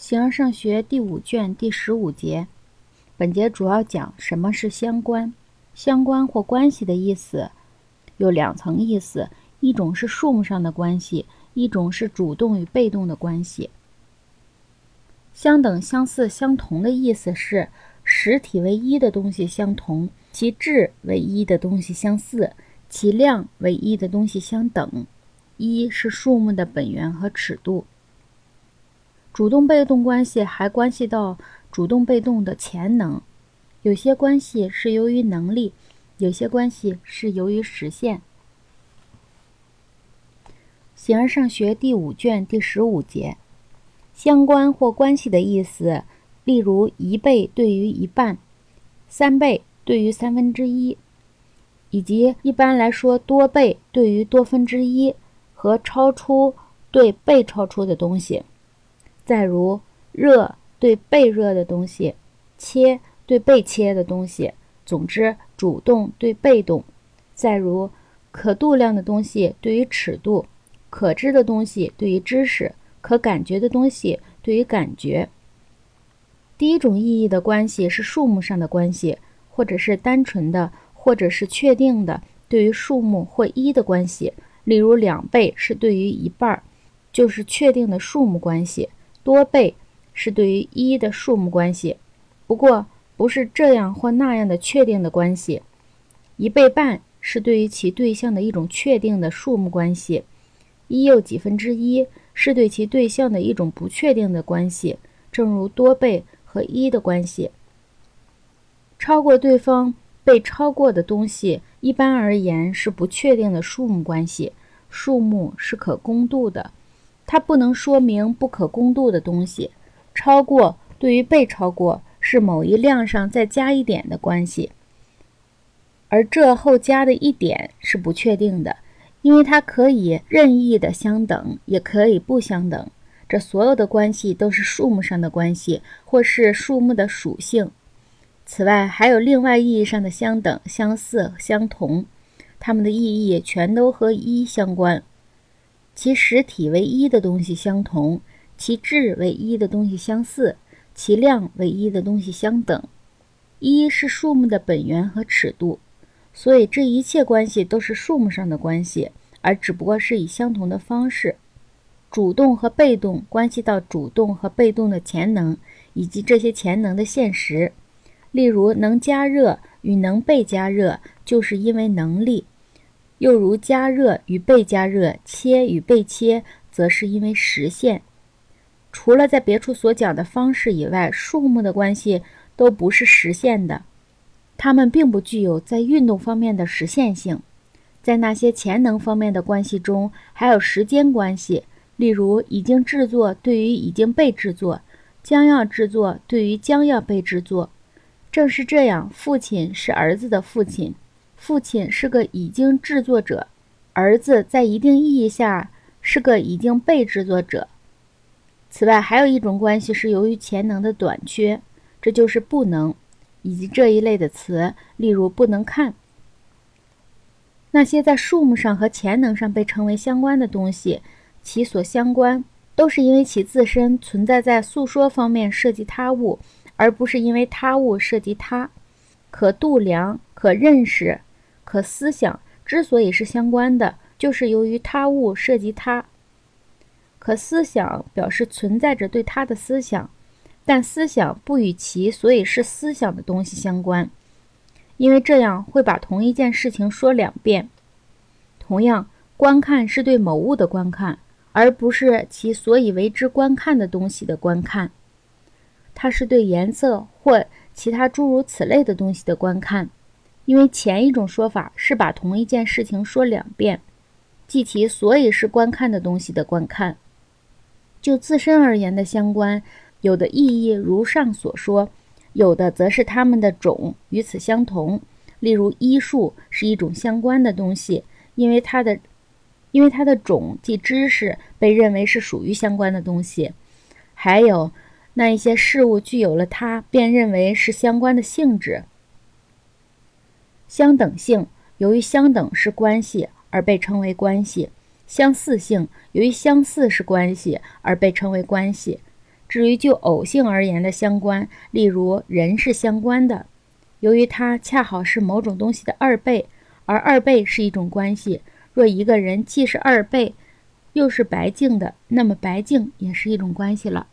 形而上学第五卷第十五节，本节主要讲什么是相关。相关或关系的意思有两层意思，一种是数目上的关系，一种是主动与被动的关系。相等、相似、相同的意思是实体为一的东西相同，其质为一的东西相似，其量为一的东西相等。一是数目的本源和尺度。主动被动关系还关系到主动被动的潜能，有些关系是由于能力，有些关系是由于实现。形而上学第五卷第十五节，相关或关系的意思，例如一倍对于一半，三倍对于三分之一，以及一般来说多倍对于多分之一和超出对被超出的东西。再如，热对被热的东西，切对被切的东西。总之，主动对被动。再如，可度量的东西对于尺度，可知的东西对于知识，可感觉的东西对于感觉。第一种意义的关系是数目上的关系，或者是单纯的，或者是确定的对于数目或一的关系。例如，两倍是对于一半儿，就是确定的数目关系。多倍是对于一的数目关系，不过不是这样或那样的确定的关系。一倍半是对于其对象的一种确定的数目关系。一又几分之一是对其对象的一种不确定的关系，正如多倍和一的关系。超过对方被超过的东西，一般而言是不确定的数目关系。数目是可公度的。它不能说明不可公度的东西。超过对于被超过是某一量上再加一点的关系，而这后加的一点是不确定的，因为它可以任意的相等，也可以不相等。这所有的关系都是数目上的关系，或是数目的属性。此外，还有另外意义上的相等、相似、相同，它们的意义全都和一相关。其实体为一的东西相同，其质为一的东西相似，其量为一的东西相等。一是数目的本源和尺度，所以这一切关系都是数目上的关系，而只不过是以相同的方式。主动和被动关系到主动和被动的潜能以及这些潜能的现实。例如，能加热与能被加热，就是因为能力。又如加热与被加热，切与被切，则是因为实现。除了在别处所讲的方式以外，数目的关系都不是实现的，它们并不具有在运动方面的实现性。在那些潜能方面的关系中，还有时间关系，例如已经制作对于已经被制作，将要制作对于将要被制作。正是这样，父亲是儿子的父亲。父亲是个已经制作者，儿子在一定意义下是个已经被制作者。此外，还有一种关系是由于潜能的短缺，这就是不能，以及这一类的词，例如不能看。那些在数目上和潜能上被称为相关的东西，其所相关都是因为其自身存在在诉说方面涉及他物，而不是因为他物涉及他，可度量，可认识。可思想之所以是相关的，就是由于他物涉及他。可思想表示存在着对他的思想，但思想不与其所以是思想的东西相关，因为这样会把同一件事情说两遍。同样，观看是对某物的观看，而不是其所以为之观看的东西的观看。它是对颜色或其他诸如此类的东西的观看。因为前一种说法是把同一件事情说两遍，即其所以是观看的东西的观看。就自身而言的相关，有的意义如上所说，有的则是它们的种与此相同。例如，医术是一种相关的东西，因为它的，因为它的种即知识被认为是属于相关的东西。还有那一些事物具有了它，便认为是相关的性质。相等性由于相等是关系而被称为关系，相似性由于相似是关系而被称为关系。至于就偶性而言的相关，例如人是相关的，由于它恰好是某种东西的二倍，而二倍是一种关系。若一个人既是二倍，又是白净的，那么白净也是一种关系了。